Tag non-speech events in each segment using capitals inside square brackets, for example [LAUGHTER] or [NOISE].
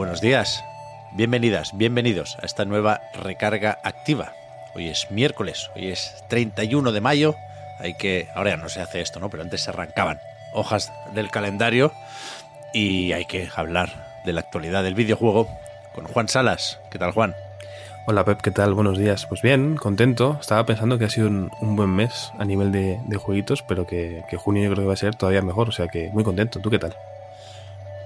Buenos días, bienvenidas, bienvenidos a esta nueva recarga activa. Hoy es miércoles, hoy es 31 de mayo. Hay que, ahora ya no se hace esto, ¿no? Pero antes se arrancaban hojas del calendario y hay que hablar de la actualidad del videojuego con Juan Salas. ¿Qué tal, Juan? Hola Pep, ¿qué tal? Buenos días. Pues bien, contento. Estaba pensando que ha sido un, un buen mes a nivel de, de jueguitos, pero que, que, junio yo creo que va a ser todavía mejor, o sea que muy contento. ¿Tú qué tal?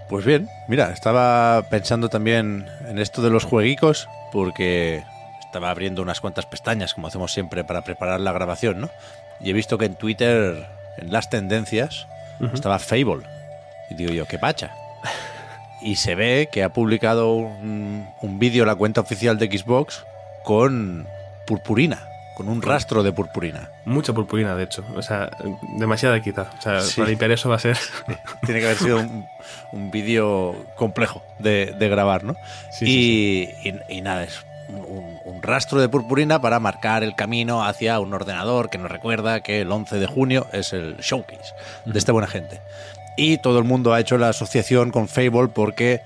Pues bien, mira, estaba pensando también en esto de los jueguicos, porque estaba abriendo unas cuantas pestañas, como hacemos siempre, para preparar la grabación, ¿no? Y he visto que en Twitter, en las tendencias, uh -huh. estaba Fable. Y digo yo, ¿qué pacha? y se ve que ha publicado un, un vídeo la cuenta oficial de Xbox con purpurina, con un rastro de purpurina. Mucha purpurina, de hecho. O sea, demasiada quita. O sea, sí. para limpiar eso va a ser. [LAUGHS] Tiene que haber sido un, un vídeo complejo de, de, grabar, ¿no? Sí, y, sí, y, y, nada, es un, un, rastro de purpurina para marcar el camino hacia un ordenador que nos recuerda que el 11 de junio es el showcase uh -huh. de esta buena gente. Y todo el mundo ha hecho la asociación con Fable porque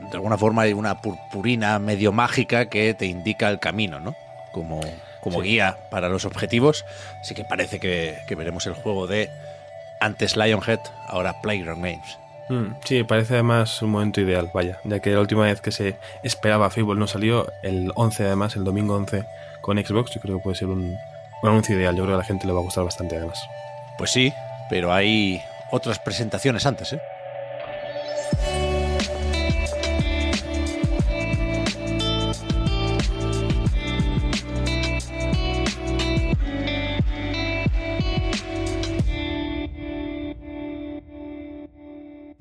de alguna forma hay una purpurina medio mágica que te indica el camino, ¿no? Como, como sí. guía para los objetivos. Así que parece que, que, veremos el juego de antes Lionhead, ahora Playground Games. Mm, sí, parece además un momento ideal, vaya, ya que la última vez que se esperaba Fable no salió, el 11 además, el domingo 11 con Xbox, yo creo que puede ser un, un anuncio ideal, yo creo que a la gente le va a gustar bastante además. Pues sí, pero hay otras presentaciones antes, ¿eh?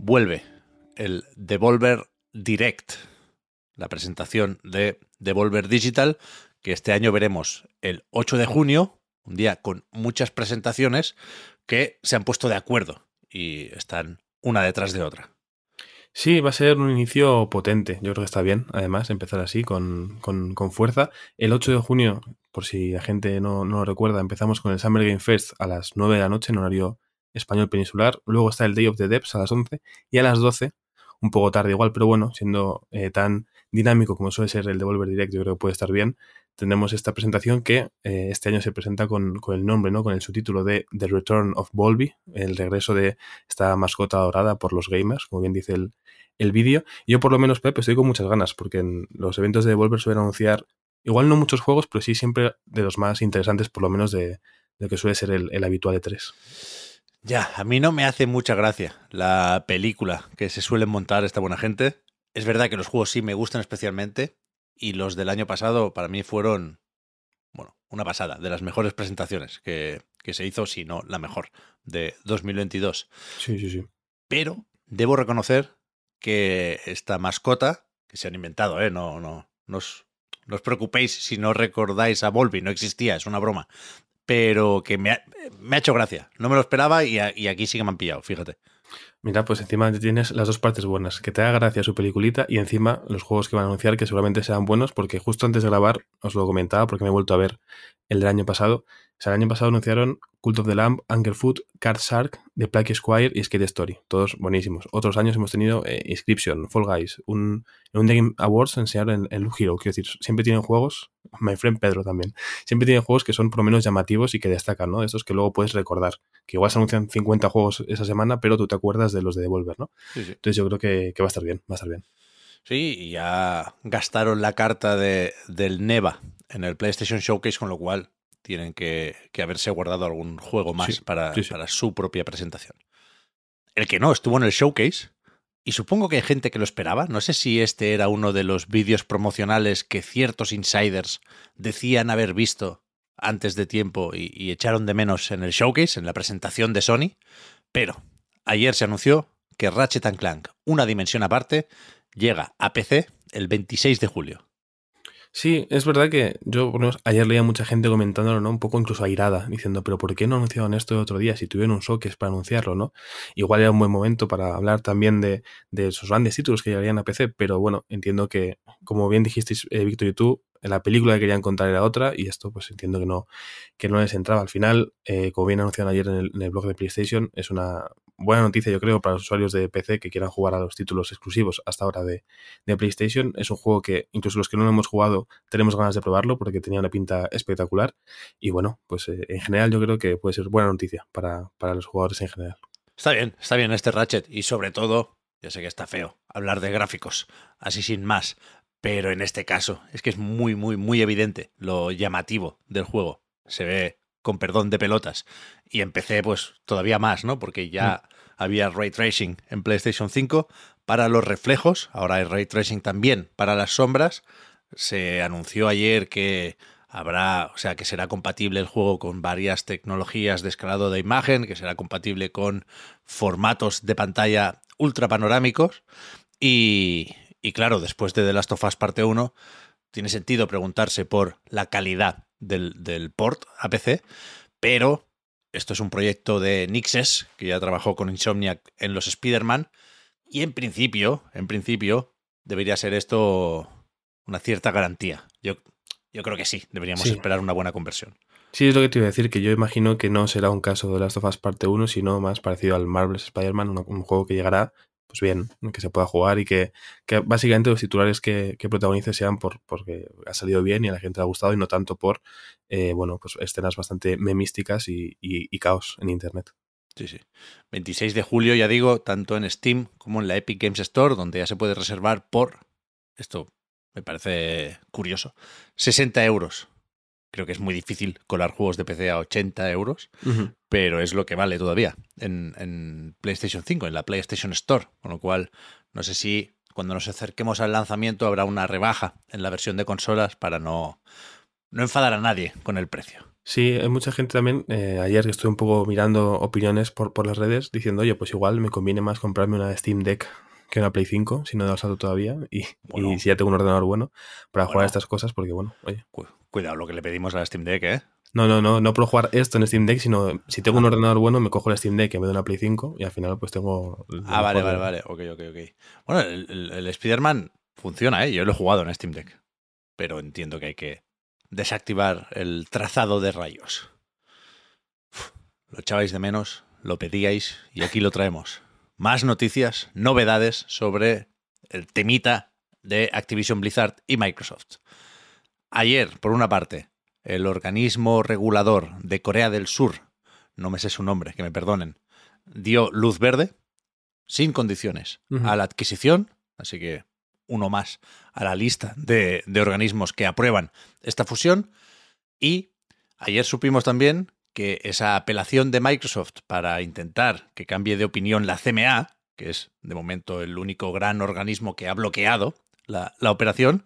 Vuelve el Devolver Direct, la presentación de Devolver Digital, que este año veremos el 8 de junio, un día con muchas presentaciones que se han puesto de acuerdo y están una detrás de otra. Sí, va a ser un inicio potente. Yo creo que está bien, además, empezar así, con, con, con fuerza. El 8 de junio, por si la gente no, no, lo recuerda, empezamos con el Summer Game Fest a las 9 de la noche en horario español peninsular. Luego está el Day of the Devs a las 11 y a las 12, un poco tarde igual, pero bueno, siendo eh, tan dinámico como suele ser el Devolver Direct, yo creo que puede estar bien. Tendremos esta presentación que eh, este año se presenta con, con, el nombre, ¿no? con el subtítulo de The Return of Volby, el regreso de esta mascota adorada por los gamers, como bien dice el, el vídeo. Yo por lo menos, Pepe, estoy con muchas ganas, porque en los eventos de Devolver suelen anunciar, igual no muchos juegos, pero sí siempre de los más interesantes, por lo menos de, de que suele ser el, el habitual de 3. Ya, a mí no me hace mucha gracia la película que se suelen montar esta buena gente. Es verdad que los juegos sí me gustan especialmente y los del año pasado para mí fueron, bueno, una pasada, de las mejores presentaciones que, que se hizo, si no la mejor, de 2022. Sí, sí, sí. Pero debo reconocer que esta mascota, que se han inventado, ¿eh? No, no, no os, no os preocupéis si no recordáis a Volby, no existía, es una broma pero que me ha, me ha, hecho gracia. No me lo esperaba y, y, aquí sí que me han pillado, fíjate. Mira, pues encima tienes las dos partes buenas, que te haga gracia su peliculita y encima los juegos que van a anunciar que seguramente sean buenos, porque justo antes de grabar os lo comentaba porque me he vuelto a ver el del año pasado. O sea, el año pasado anunciaron Cult of the Lamb, Angerfoot, Card Shark, The Plague Squire y Skate Story. Todos buenísimos. Otros años hemos tenido eh, Inscription, Fall Guys, un, un Game Awards enseñaron en, en Hero. Quiero decir, siempre tienen juegos, My Friend Pedro también, siempre tienen juegos que son por lo menos llamativos y que destacan, ¿no? Estos que luego puedes recordar. Que igual se anuncian 50 juegos esa semana, pero tú te acuerdas de los de Devolver, ¿no? Sí, sí. Entonces yo creo que, que va a estar bien, va a estar bien. Sí, y ya gastaron la carta de, del Neva en el PlayStation Showcase, con lo cual tienen que, que, haberse guardado algún juego más sí, para, para, su propia presentación. El que no estuvo en el showcase, y supongo que hay gente que lo esperaba, no sé si este era uno de los vídeos promocionales que ciertos insiders decían haber visto antes de tiempo y, y echaron de menos en el showcase, en la presentación de Sony. Pero ayer se anunció que Ratchet Clank, una dimensión aparte, llega a PC el 26 de julio. Sí, es verdad que yo ayer leía mucha gente comentándolo, ¿no? Un poco incluso airada, diciendo, pero ¿por qué no anunciaron esto el otro día si tuvieron un showcase para anunciarlo, ¿no? Igual era un buen momento para hablar también de, de esos grandes títulos que llegarían a PC, pero bueno, entiendo que, como bien dijisteis, eh, Víctor y tú, la película que querían contar era otra y esto pues entiendo que no, que no les entraba. Al final, eh, como bien anunciaron ayer en el, en blog de PlayStation, es una buena noticia yo creo para los usuarios de PC que quieran jugar a los títulos exclusivos hasta ahora de, de PlayStation. Es un juego que incluso los que no lo hemos jugado tenemos ganas de probarlo porque tenía una pinta espectacular y bueno, pues eh, en general yo creo que puede ser buena noticia para, para los jugadores en general. Está bien, está bien este Ratchet y sobre todo, ya sé que está feo hablar de gráficos, así sin más, pero en este caso es que es muy, muy, muy evidente lo llamativo del juego. Se ve con perdón de pelotas. Y empecé pues todavía más, ¿no? Porque ya mm. había ray tracing en PlayStation 5 para los reflejos, ahora hay ray tracing también para las sombras. Se anunció ayer que habrá, o sea, que será compatible el juego con varias tecnologías de escalado de imagen, que será compatible con formatos de pantalla ultra panorámicos y, y claro, después de The Last of Us parte 1, tiene sentido preguntarse por la calidad del, del port a PC, pero esto es un proyecto de Nixes, que ya trabajó con Insomniac en los Spider-Man, y en principio, en principio, debería ser esto una cierta garantía. Yo, yo creo que sí, deberíamos sí. esperar una buena conversión. Sí, es lo que te iba a decir, que yo imagino que no será un caso de Last of Us parte 1, sino más parecido al Marvel's Spider-Man, un, un, juego que llegará pues bien, que se pueda jugar y que, básicamente los titulares que, protagonice sean por, porque ha salido bien y a la gente le ha gustado y no tanto por, eh, bueno, pues escenas bastante memísticas y, y, caos en Internet. Sí, sí. 26 de julio, ya digo, tanto en Steam como en la Epic Games Store, donde ya se puede reservar por, esto me parece curioso, 60 euros creo que es muy difícil colar juegos de PC a 80 euros, uh -huh. pero es lo que vale todavía en, en, PlayStation 5, en la PlayStation Store, con lo cual no sé si cuando nos acerquemos al lanzamiento habrá una rebaja en la versión de consolas para no, no enfadar a nadie con el precio. Sí, hay mucha gente también, eh, ayer que estuve un poco mirando opiniones por, por las redes, diciendo, oye, pues igual me conviene más comprarme una Steam Deck que una Play 5, si no he usado todavía, y, bueno. y, si ya tengo un ordenador bueno para bueno. jugar a estas cosas, porque bueno, oye. Cuidado lo que le pedimos a la Steam Deck, ¿eh? No, no, no, no puedo jugar esto en Steam Deck, sino si tengo un ordenador bueno, me cojo la Steam Deck en vez de una Play 5 y al final pues tengo... Ah, vale, vale, vale, ok, ok, ok. Bueno, el, el, el Spider-Man funciona, ¿eh? Yo lo he jugado en Steam Deck, pero entiendo que hay que desactivar el trazado de rayos. Uf, lo echabais de menos, lo pedíais y aquí lo traemos más noticias, novedades sobre el temita de Activision Blizzard y Microsoft. Ayer, por una parte, el organismo regulador de Corea del Sur, no me sé su nombre, que me perdonen, dio luz verde, sin condiciones, uh -huh. a la adquisición, así que uno más a la lista de, de organismos que aprueban esta fusión. Y ayer supimos también que esa apelación de Microsoft para intentar que cambie de opinión la CMA, que es de momento el único gran organismo que ha bloqueado la, operación,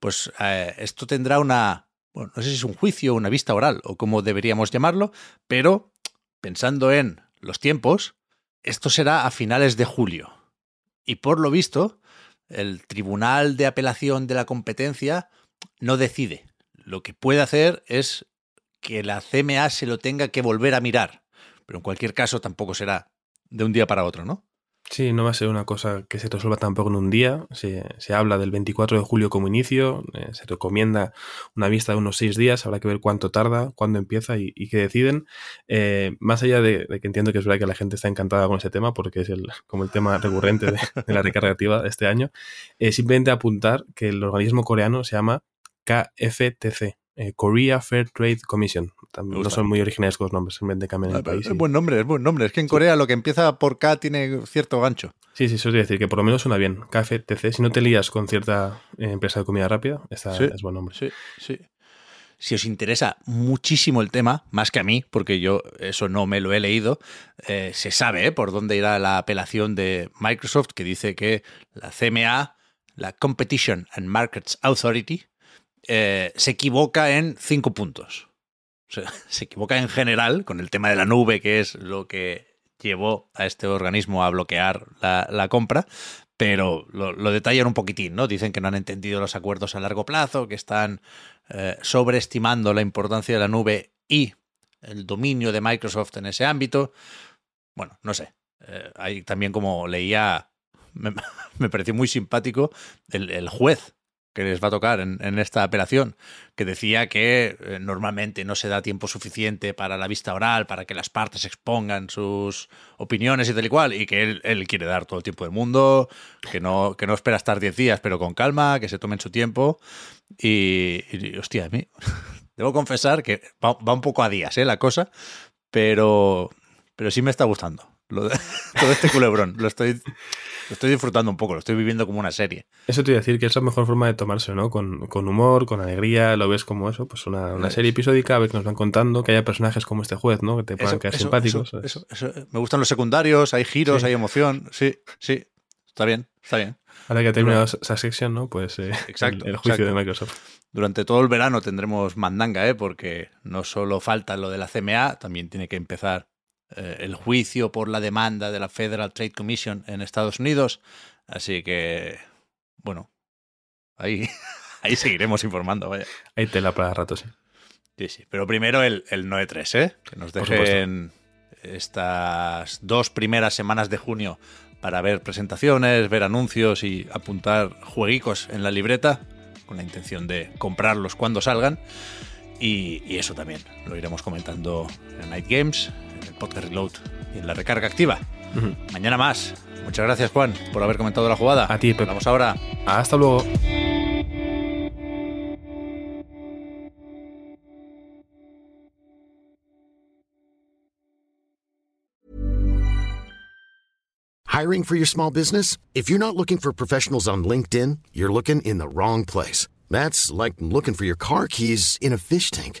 pues eh, esto tendrá una, bueno, no sé si es un juicio, una vista oral o como deberíamos llamarlo, pero pensando en los tiempos, esto será a finales de julio. Y por lo visto, el Tribunal de Apelación de la Competencia no decide. Lo que puede hacer es que la CMA se lo tenga que volver a mirar. Pero en cualquier caso tampoco será de un día para otro, ¿no? Sí, no va a ser una cosa que se resuelva tampoco en un día. Se, se habla del 24 de julio como inicio, eh, se recomienda una vista de unos seis días, habrá que ver cuánto tarda, cuándo empieza y, y qué deciden. Eh, más allá de, de, que entiendo que es verdad que la gente está encantada con ese tema, porque es el, como el tema recurrente de, [LAUGHS] de la recarga activa de este año, eh, simplemente apuntar que el organismo coreano se llama KFTC, eh, Korea Fair Trade Commission. También no son muy originales con los nombres, simplemente cambian el país. Es buen nombre, es buen nombre. Es que en Corea lo que empieza por K tiene cierto gancho. Sí, sí, eso es decir, que por lo menos suena bien. KFTC, si no te lías con cierta eh, empresa de comida rápida, esta sí, es buen nombre. Sí, sí. Si os interesa muchísimo el tema, más que a mí, porque yo eso no me lo he leído, eh, se sabe ¿eh? por dónde irá la apelación de Microsoft, que dice que la CMA, la Competition and Markets Authority, eh, se equivoca en cinco puntos. [LAUGHS] se, equivoca en general con el tema de la nube, que es lo que llevó a este organismo a bloquear la, compra, pero lo, detallan un poquitín, ¿no? Dicen que no han entendido los acuerdos a largo plazo, que están eh, sobreestimando la importancia de la nube y el dominio de Microsoft en ese ámbito. Bueno, no sé. Eh, también como leía, [LAUGHS] me, pareció muy simpático el juez que les va a tocar en, esta operación, que decía que eh, normalmente no se da tiempo suficiente para la vista oral, para que las partes expongan sus opiniones y tal y cual, y que él, quiere dar todo el tiempo del mundo, que no, que no espera estar 10 días, pero con calma, que se tomen su tiempo. Y, hostia, a mí, [LAUGHS] debo confesar que va, un poco a días ¿eh? la cosa, pero, pero sí me está gustando. [LAUGHS] todo este culebrón. Lo estoy lo estoy disfrutando un poco, lo estoy viviendo como una serie. Eso te iba a decir que es la mejor forma de tomarse, ¿no? Con, humor, con alegría, lo ves como eso, pues una, serie episódica, a ver que nos van contando, que haya personajes como este juez, ¿no? Que te puedan caer simpáticos. Eso, Me gustan los secundarios, hay giros, hay emoción. Sí, sí. Está bien, está bien. Ahora que ha terminado esa sección, ¿no? Pues eh, exacto, el, juicio de Microsoft. Durante todo el verano tendremos mandanga, ¿eh? Porque no solo falta lo de la CMA, también tiene que empezar eh, el juicio por la demanda de la Federal Trade Commission en Estados Unidos. Así que, bueno, ahí, [LAUGHS] ahí seguiremos informando. Vaya. Hay tela para rato, sí. Sí, sí. Pero primero el, el 9-3, ¿eh? Que nos dejen estas dos primeras semanas de junio para ver presentaciones, ver anuncios y apuntar jueguicos en la libreta con la intención de comprarlos cuando salgan. Y, eso también lo iremos comentando en Night Games, el podcast Reload y en la recarga activa. Mañana más. Muchas gracias, Juan, por haber comentado la jugada. A ti, Pepe. Vamos ahora. Hasta luego. Hiring for your small business? If you're not looking for professionals on LinkedIn, you're looking in the wrong place. That's like looking for your car keys in a fish tank.